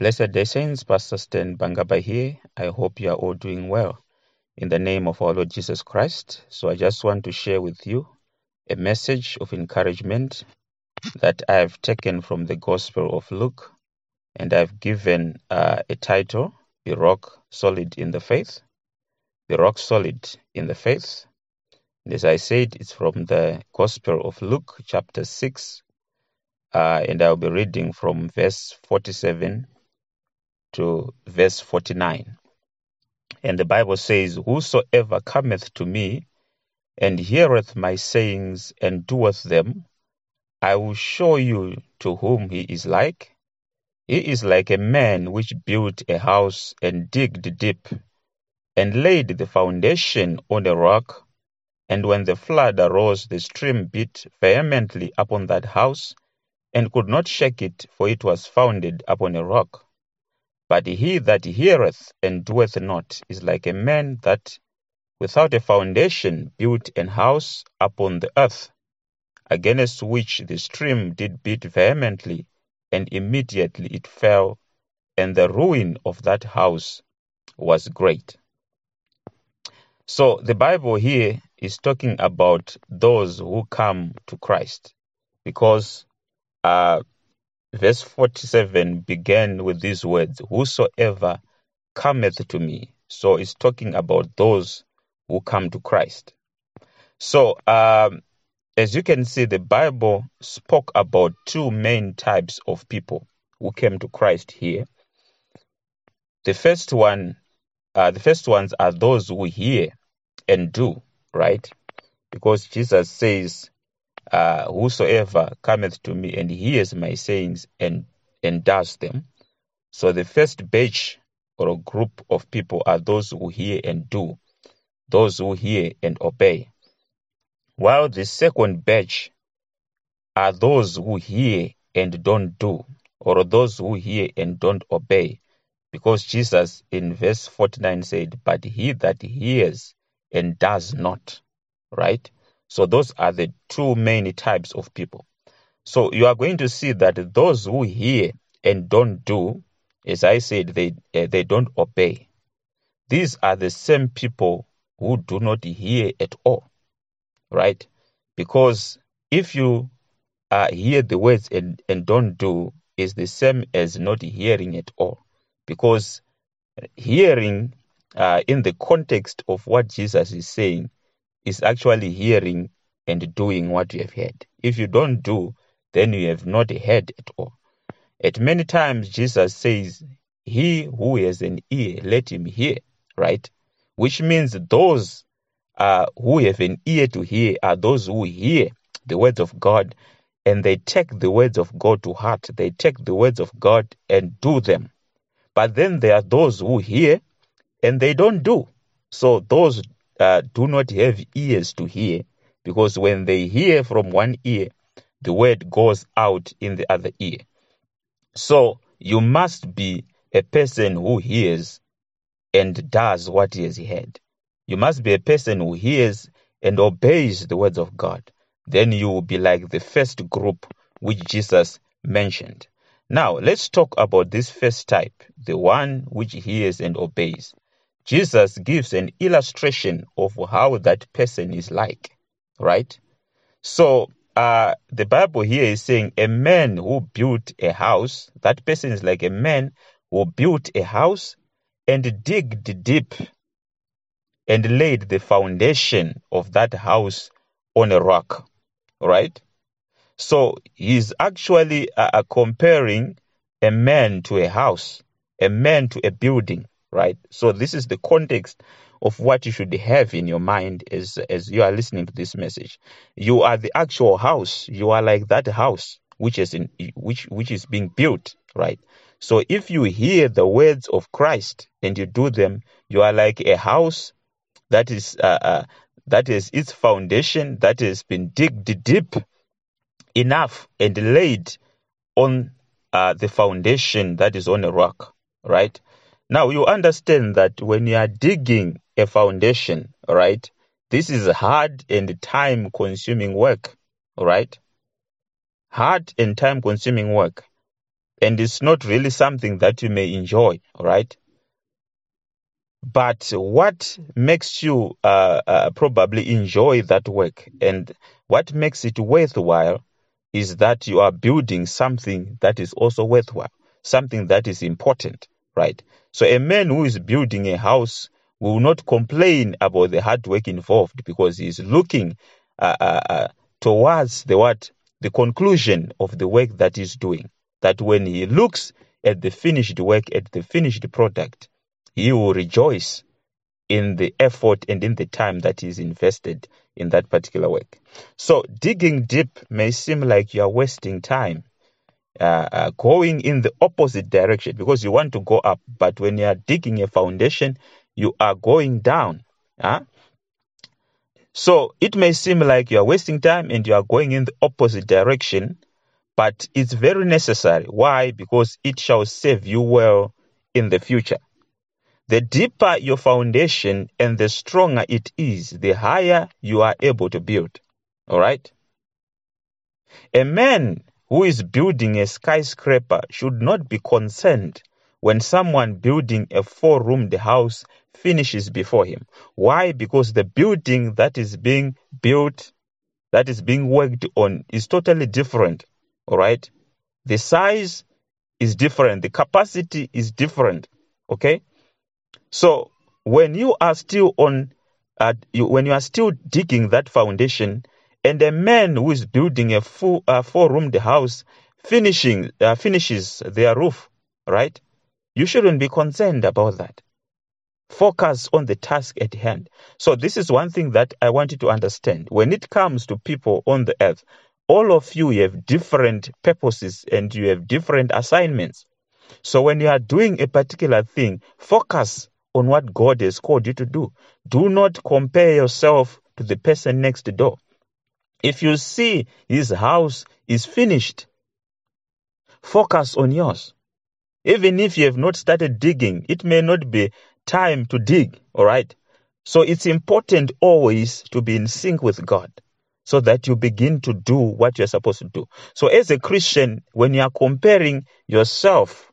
Blessed day saints, Pastor Stan Bangaba here. I hope you are all doing well in the name of our Lord Jesus Christ. So I just want to share with you a message of encouragement that I have taken from the Gospel of Luke and I've given uh, a title, The Rock Solid in the Faith. The Rock Solid in the Faith. And as I said, it's from the Gospel of Luke, chapter 6, uh, and I'll be reading from verse 47 to verse 49. And the Bible says, Whosoever cometh to me and heareth my sayings and doeth them, I will show you to whom he is like. He is like a man which built a house and digged deep and laid the foundation on a rock. And when the flood arose, the stream beat vehemently upon that house and could not shake it, for it was founded upon a rock. But he that heareth and doeth not is like a man that without a foundation built an house upon the earth, against which the stream did beat vehemently, and immediately it fell, and the ruin of that house was great. So the Bible here is talking about those who come to Christ, because uh, verse 47 began with these words Whosoever cometh to me. So it's talking about those who come to Christ. So, um, as you can see, the Bible spoke about two main types of people who came to Christ here. The first one, uh, the first ones are those who hear and do, right? Because Jesus says, uh, whosoever cometh to me and hears my sayings and and does them. So the first batch or group of people are those who hear and do, those who hear and obey. While the second batch are those who hear and don't do, or those who hear and don't obey. Because Jesus in verse 49 said, But he that hears and does not, right? So those are the two main types of people. So you are going to see that those who hear and don't do, as I said, they uh, they don't obey. These are the same people who do not hear at all, right? Because if you uh, hear the words and, and don't do, is the same as not hearing at all. Because hearing uh, in the context of what Jesus is saying is actually hearing and doing what you have heard. If you don't do, then you have not heard at all. At many times, Jesus says, He who has an ear, let him hear, right? Which means those uh, who have an ear to hear are those who hear the words of God and they take the words of God to heart. They take the words of God and do them. But then there are those who hear and they don't do. So those uh, do not have ears to hear, because when they hear from one ear, the word goes out in the other ear. So you must be a person who hears and does what he has heard. You must be a person who hears and obeys the words of God. Then you will be like the first group which Jesus mentioned. Now, let's talk about this first type, the one which hears and obeys. Jesus gives an illustration of how that person is like, right? So uh, the Bible here is saying a man who built a house, that person is like a man who built a house and digged deep and laid the foundation of that house on a rock, right? So he's actually uh, comparing a man to a house, a man to a building right? So this is the context of what you should have in your mind as as you are listening to this message. You are the actual house. You are like that house which is in which which is being built, right? So if you hear the words of Christ and you do them, you are like a house that is uh, uh, that is its foundation that has been digged deep enough and laid on uh, the foundation that is on a rock, right? Now you understand that when you are digging a foundation, right? This is hard and time consuming work, right? Hard and time consuming work. and it's not really something that you may enjoy, right? But what makes you uh, uh, probably enjoy that work and what makes it worthwhile is that you are building something that is also worthwhile, something that is important, right? So a man who is building a house will not complain about the hard work involved because he is looking uh, uh, uh, towards the what the conclusion of the work that he's doing. That when he looks at the finished work, at the finished product, he will rejoice in the effort and in the time that is invested in that particular work. So digging deep may seem like you are wasting time. Uh, uh, going in the opposite direction because you want to go up, but when you are digging a foundation, you are going down. Huh? So it may seem like you are wasting time and you are going in the opposite direction, but it's very necessary. Why? Because it shall serve you well in the future. The deeper your foundation and the stronger it is, the higher you are able to build. All right? A man who is building a skyscraper should not be concerned when someone building a four roomed house finishes before him. Why? Because the building that is being built, that is being worked on, is totally different. All right? The size is different, the capacity is different. Okay? So when you are still on, uh, you, when you are still digging that foundation, and a man who is building a full uh, four-roomed house finishing uh, finishes their roof, right? You shouldn't be concerned about that. Focus on the task at hand. So this is one thing that I want you to understand. When it comes to people on the earth, all of you have different purposes and you have different assignments. So when you are doing a particular thing, focus on what God has called you to do. Do not compare yourself to the person next door. If you see his house is finished, focus on yours. Even if you have not started digging, it may not be time to dig, all right? So it's important always to be in sync with God so that you begin to do what you're supposed to do. So as a Christian, when you are comparing yourself,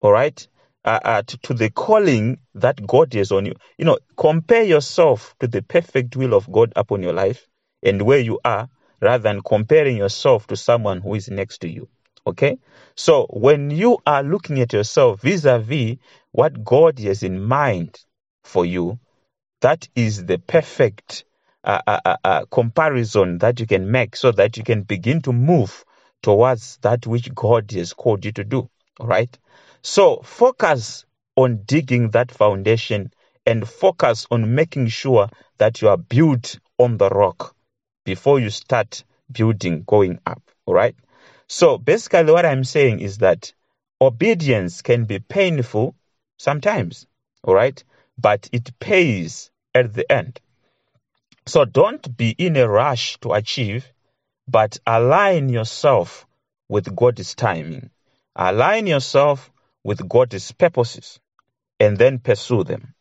all right, uh, uh, to, to, the calling that God has on you. You know, compare yourself to the perfect will of God upon your life and where you are rather than comparing yourself to someone who is next to you. Okay? So when you are looking at yourself vis a vis what God has in mind for you, that is the perfect uh, uh, uh, uh comparison that you can make so that you can begin to move towards that which God has called you to do. All right? So focus on digging that foundation and focus on making sure that you are built on the rock before you start building going up. All right. So basically, what I'm saying is that obedience can be painful sometimes. All right. But it pays at the end. So don't be in a rush to achieve, but align yourself with God's timing. Align yourself with God's purposes and then pursue them.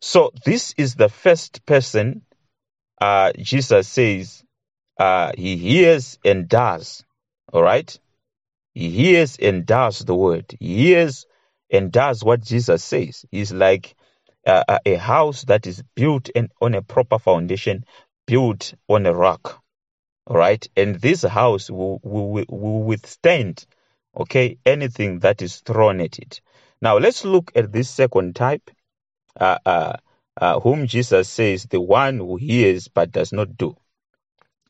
So this is the first person uh, Jesus says uh, he hears and does. All right? He hears and does the word. He hears and does what Jesus says. He's like uh, a house that is built in, on a proper foundation, built on a rock. All right? And this house will, will, will withstand okay, anything that is thrown at it. Now let's look at this second type, uh, uh, uh, whom Jesus says, the one who hears but does not do.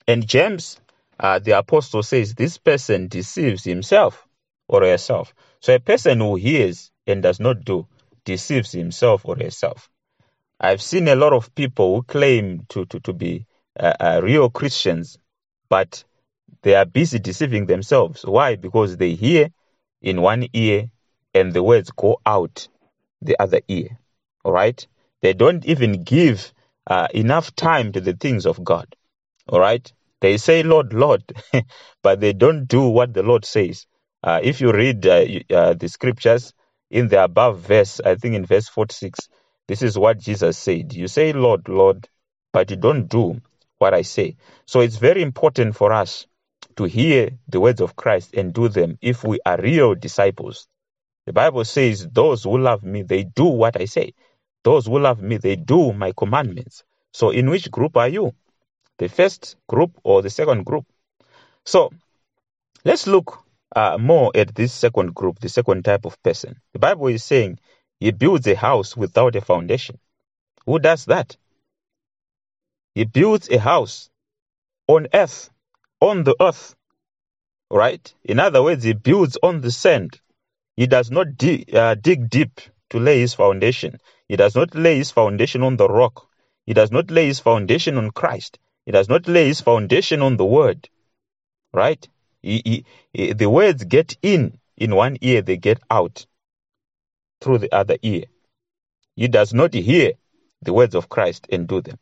And James, uh, the apostle says, this person deceives himself or herself. So a person who hears and does not do deceives himself or herself. I've seen a lot of people who claim to, to, to be uh, uh, real Christians, but they are busy deceiving themselves. Why? Because they hear in one ear and the words go out the other ear. All right? They don't even give uh, enough time to the things of God. All right? They say, Lord, Lord, but they don't do what the Lord says. Uh, if you read uh, uh the scriptures in the above verse, I think in verse 46, this is what Jesus said. You say, Lord, Lord, but you don't do what I say. So it's very important for us to hear the words of Christ and do them if we are real disciples. The Bible says, Those who love me, they do what I say. Those who love me, they do my commandments. So, in which group are you? The first group or the second group? So, let's look uh, more at this second group, the second type of person. The Bible is saying he builds a house without a foundation. Who does that? He builds a house on earth, on the earth, right? In other words, he builds on the sand. He does not dig, uh, dig deep to lay his foundation. He does not lay his foundation on the rock. He does not lay his foundation on Christ. He does not lay his foundation on the word, right? He, he, he, the words get in in one ear, they get out through the other ear. He does not hear the words of Christ and do them.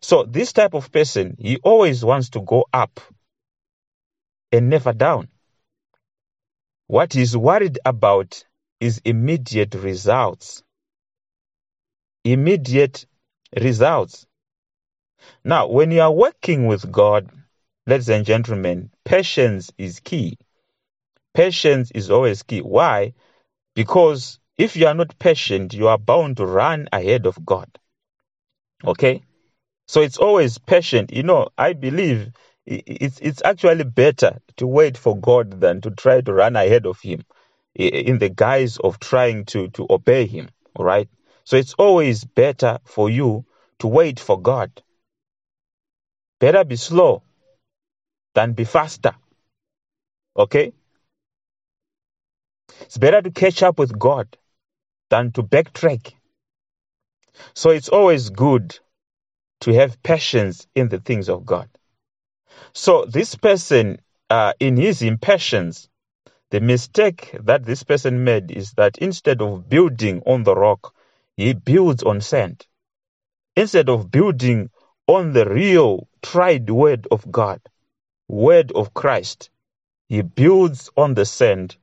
So this type of person, he always wants to go up and never down. What he's worried about is immediate results. Immediate results. Now, when you are working with God, ladies and gentlemen, patience is key. Patience is always key. Why? Because if you are not patient, you are bound to run ahead of God. Okay? So it's always patient. You know, I believe it's it's actually better to wait for God than to try to run ahead of him in the guise of trying to to obey him, all right? So it's always better for you to wait for God. Better be slow than be faster. Okay? It's better to catch up with God than to backtrack. So it's always good to have patience in the things of God. So this person, uh, in his impatience, the mistake that this person made is that instead of building on the rock, he builds on sand. Instead of building on the real, tried word of God, word of Christ, he builds on the sand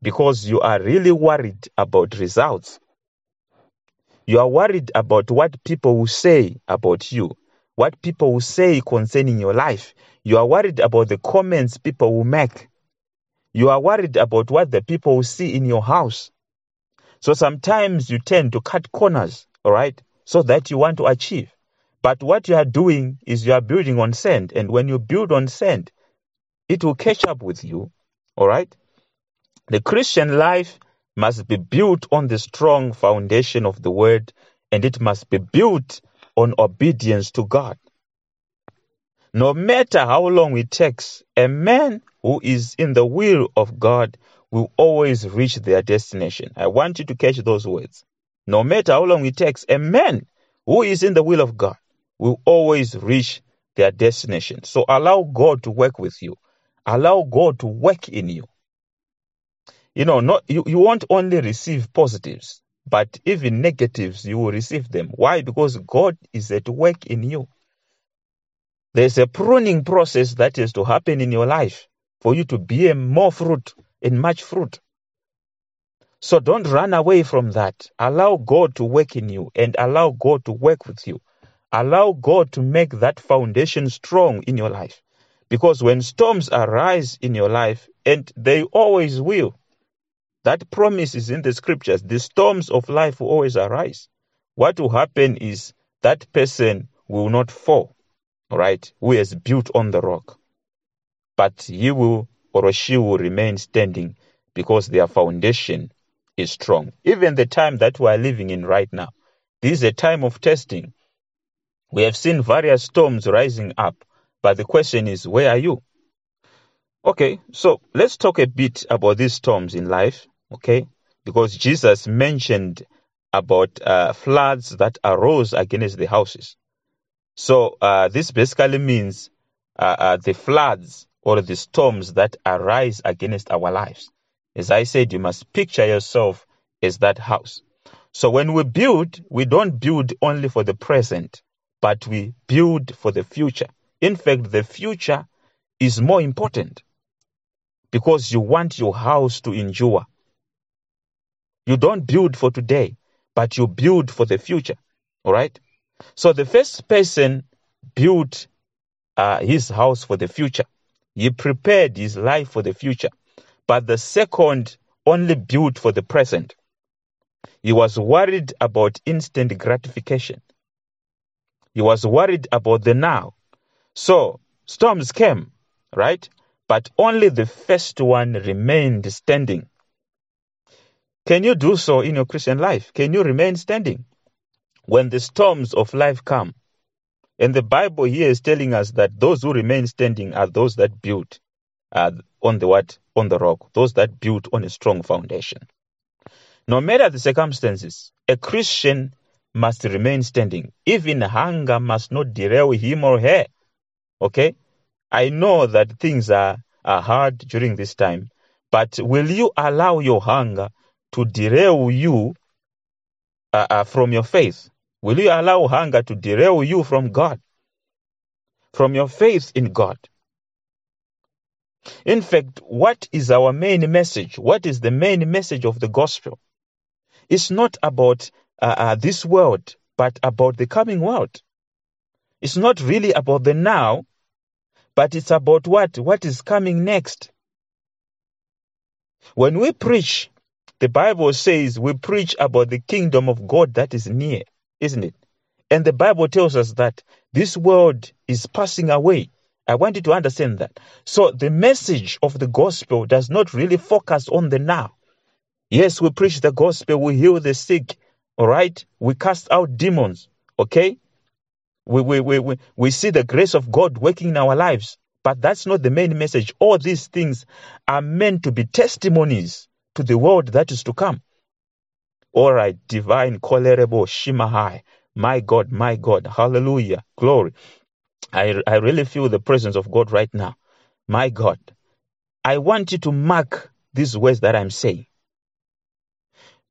because you are really worried about results. You are worried about what people will say about you, what people will say concerning your life. You are worried about the comments people will make. You are worried about what the people will see in your house. So sometimes you tend to cut corners, all right, so that you want to achieve. But what you are doing is you are building on sand. And when you build on sand, it will catch up with you, all right? The Christian life must be built on the strong foundation of the word and it must be built on obedience to God. No matter how long it takes, a man who is in the will of God will always reach their destination. I want you to catch those words. No matter how long it takes, a man who is in the will of God will always reach their destination. So allow God to work with you. Allow God to work in you you know, not you, you won't only receive positives, but even negatives, you will receive them. Why? Because God is at work in you. There's a pruning process that is to happen in your life for you to bear more fruit and much fruit. So don't run away from that. Allow God to work in you and allow God to work with you. Allow God to make that foundation strong in your life. Because when storms arise in your life, and they always will, that promise is in the scriptures. The storms of life will always arise. What will happen is that person will not fall, right? Who has built on the rock. But he will or she will remain standing because their foundation is strong. Even the time that we are living in right now, this is a time of testing. We have seen various storms rising up, but the question is, where are you? Okay, so let's talk a bit about these storms in life okay? Because Jesus mentioned about uh, floods that arose against the houses. So uh, this basically means uh, uh, the floods or the storms that arise against our lives. As I said, you must picture yourself as that house. So when we build, we don't build only for the present, but we build for the future. In fact, the future is more important because you want your house to endure. You don't build for today, but you build for the future. All right. So the first person built uh, his house for the future. He prepared his life for the future, but the second only built for the present. He was worried about instant gratification. He was worried about the now. So storms came, right? But only the first one remained standing. Can you do so in your Christian life? Can you remain standing when the storms of life come? And the Bible here is telling us that those who remain standing are those that build uh, on the what? On the rock. Those that build on a strong foundation. No matter the circumstances, a Christian must remain standing. Even hunger must not derail him or her. Okay? I know that things are, are hard during this time, but will you allow your hunger to derail you uh, uh, from your faith? Will you allow hunger to derail you from God? From your faith in God? In fact, what is our main message? What is the main message of the gospel? It's not about uh, uh, this world, but about the coming world. It's not really about the now, but it's about what? What is coming next. When we preach the Bible says we preach about the kingdom of God that is near, isn't it? And the Bible tells us that this world is passing away. I want you to understand that. So the message of the gospel does not really focus on the now. Yes, we preach the gospel, we heal the sick, all right? We cast out demons, okay? We, we, we, we, we see the grace of God working in our lives. But that's not the main message. All these things are meant to be testimonies to the world that is to come. All right, divine, tolerable, Shimahai. My God, my God, hallelujah, glory. I, I really feel the presence of God right now. My God, I want you to mark these words that I'm saying.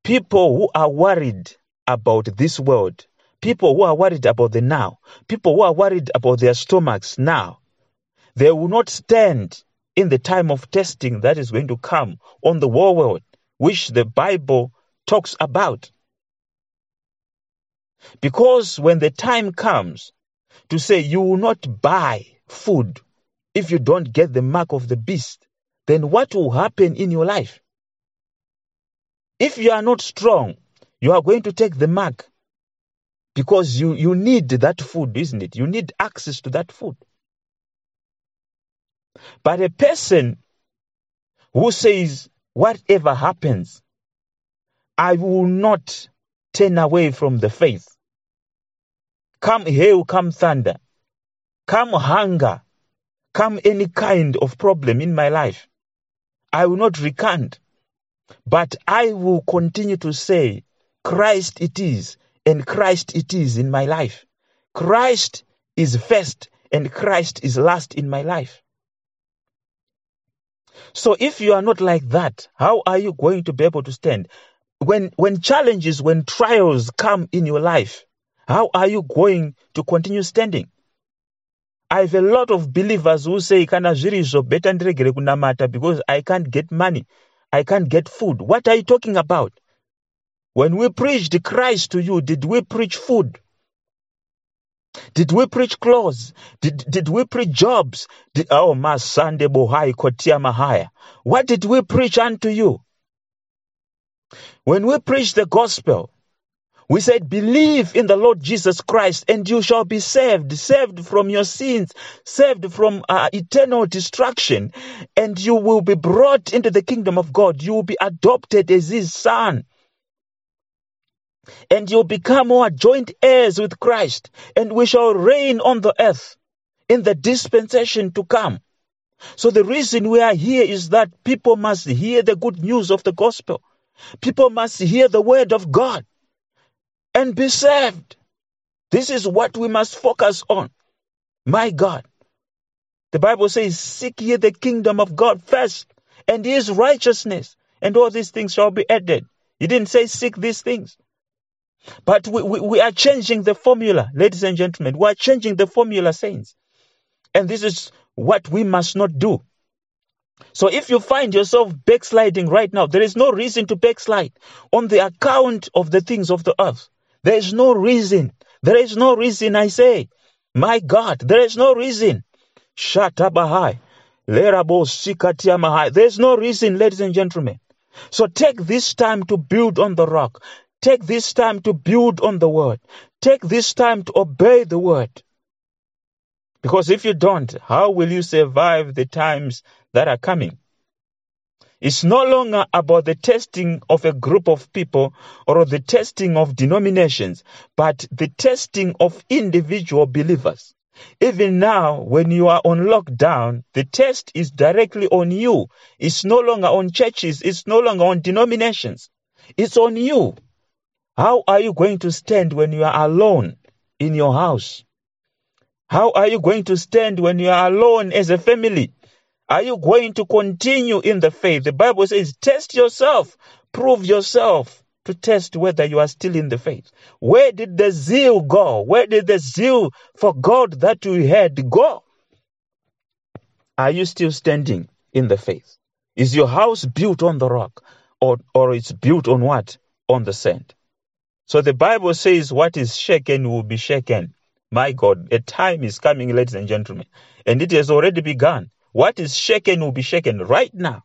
People who are worried about this world, people who are worried about the now, people who are worried about their stomachs now, they will not stand in the time of testing that is going to come on the war world, which the Bible talks about. Because when the time comes to say you will not buy food if you don't get the mark of the beast, then what will happen in your life? If you are not strong, you are going to take the mark because you, you need that food, isn't it? You need access to that food. But a person who says, whatever happens, I will not turn away from the faith. Come hail, come thunder, come hunger, come any kind of problem in my life. I will not recant, but I will continue to say, Christ it is, and Christ it is in my life. Christ is first, and Christ is last in my life. So if you are not like that, how are you going to be able to stand? When, when challenges, when trials come in your life, how are you going to continue standing? I have a lot of believers who say, kana zviri better ndiregere kunamata because I can't get money. I can't get food. What are you talking about? When we preached Christ to you, did we preach food? Did we preach clothes? Did, did we preach jobs? Did, oh, Masande Bohai Kotia Mahaya. What did we preach unto you? When we preach the gospel, we said, believe in the Lord Jesus Christ and you shall be saved, saved from your sins, saved from uh, eternal destruction, and you will be brought into the kingdom of God. You will be adopted as his son and you'll become our joint heirs with Christ, and we shall reign on the earth in the dispensation to come. So the reason we are here is that people must hear the good news of the gospel. People must hear the word of God and be saved. This is what we must focus on. My God. The Bible says, Seek ye the kingdom of God first and his righteousness, and all these things shall be added. He didn't say seek these things. But we, we, we are changing the formula, ladies and gentlemen. We are changing the formula, saints. And this is what we must not do. So if you find yourself backsliding right now, there is no reason to backslide on the account of the things of the earth. There is no reason. There is no reason, I say. My God, there is no reason. Shatabahai. There's no reason, ladies and gentlemen. So take this time to build on the rock. Take this time to build on the word. Take this time to obey the word. Because if you don't, how will you survive the times that are coming? It's no longer about the testing of a group of people or the testing of denominations, but the testing of individual believers. Even now, when you are on lockdown, the test is directly on you. It's no longer on churches. It's no longer on denominations. It's on you. How are you going to stand when you are alone in your house? How are you going to stand when you are alone as a family? Are you going to continue in the faith? The Bible says, test yourself, prove yourself to test whether you are still in the faith. Where did the zeal go? Where did the zeal for God that you had go? Are you still standing in the faith? Is your house built on the rock or, or it's built on what? On the sand. So the Bible says what is shaken will be shaken. My God, a time is coming, ladies and gentlemen, and it has already begun. What is shaken will be shaken right now.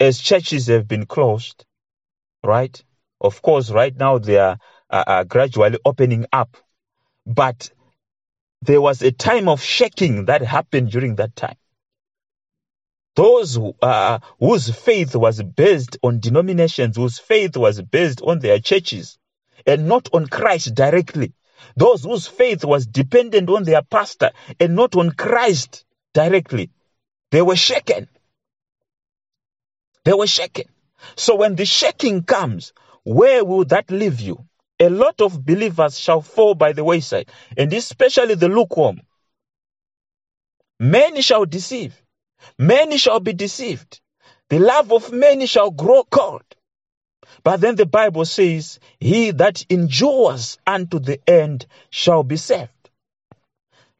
As churches have been closed, right? Of course, right now they are, uh, are gradually opening up. But there was a time of shaking that happened during that time. Those who, uh, whose faith was based on denominations, whose faith was based on their churches, and not on Christ directly, those whose faith was dependent on their pastor and not on Christ directly, they were shaken. They were shaken. So when the shaking comes, where will that leave you? A lot of believers shall fall by the wayside, and especially the lukewarm. Many shall deceive. Many shall be deceived. The love of many shall grow cold. But then the Bible says, He that endures unto the end shall be saved.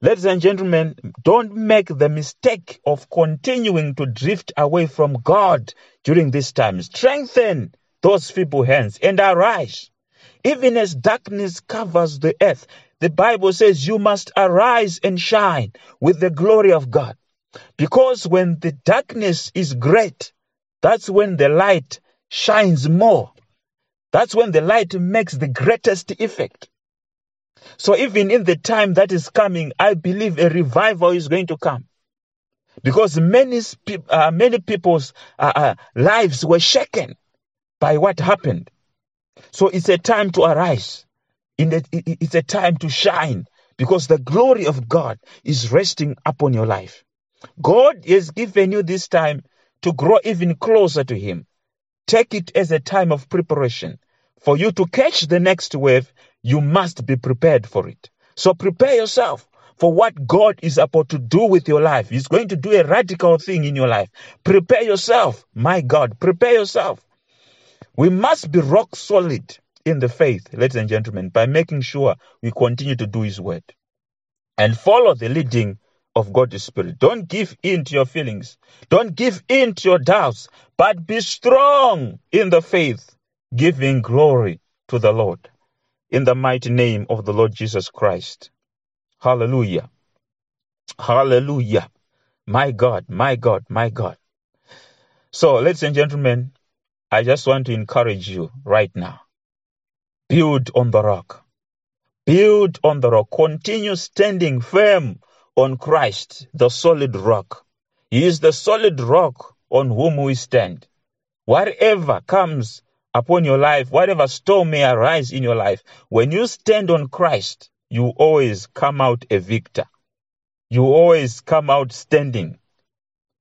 Ladies and gentlemen, don't make the mistake of continuing to drift away from God during this time. Strengthen those feeble hands and arise. Even as darkness covers the earth, the Bible says you must arise and shine with the glory of God. Because when the darkness is great, that's when the light shines more. That's when the light makes the greatest effect. So even in the time that is coming, I believe a revival is going to come. Because many, uh, many people's uh, uh, lives were shaken by what happened. So it's a time to arise. it's a time to shine because the glory of God is resting upon your life. God has given you this time to grow even closer to Him. Take it as a time of preparation. For you to catch the next wave, you must be prepared for it. So prepare yourself for what God is about to do with your life. He's going to do a radical thing in your life. Prepare yourself. My God, prepare yourself. We must be rock solid in the faith, ladies and gentlemen, by making sure we continue to do His word and follow the leading of God God's Spirit. Don't give in to your feelings. Don't give in to your doubts, but be strong in the faith, giving glory to the Lord. In the mighty name of the Lord Jesus Christ. Hallelujah. Hallelujah. My God, my God, my God. So, ladies and gentlemen, I just want to encourage you right now. Build on the rock. Build on the rock. Continue standing firm on Christ, the solid rock. He is the solid rock on whom we stand. Whatever comes upon your life, whatever storm may arise in your life, when you stand on Christ, you always come out a victor. You always come out standing.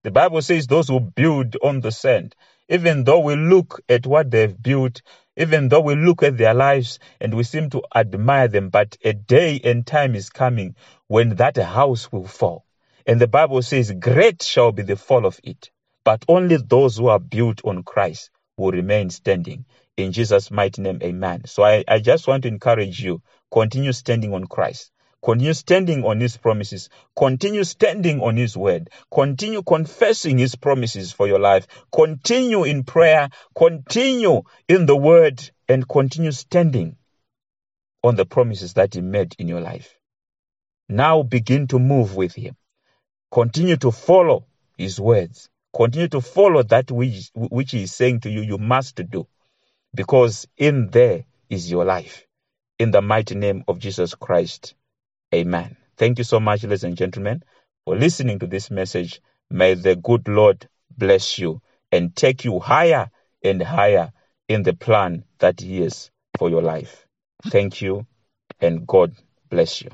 The Bible says those who build on the sand, even though we look at what they've built, even though we look at their lives and we seem to admire them, but a day and time is coming when that house will fall. And the Bible says, Great shall be the fall of it, but only those who are built on Christ will remain standing. In Jesus' mighty name, amen. So I, I just want to encourage you continue standing on Christ. Continue standing on his promises. Continue standing on his word. Continue confessing his promises for your life. Continue in prayer. Continue in the word and continue standing on the promises that he made in your life. Now begin to move with him. Continue to follow his words. Continue to follow that which, which he is saying to you, you must do. Because in there is your life. In the mighty name of Jesus Christ. Amen. Thank you so much, ladies and gentlemen, for listening to this message. May the good Lord bless you and take you higher and higher in the plan that He has for your life. Thank you, and God bless you.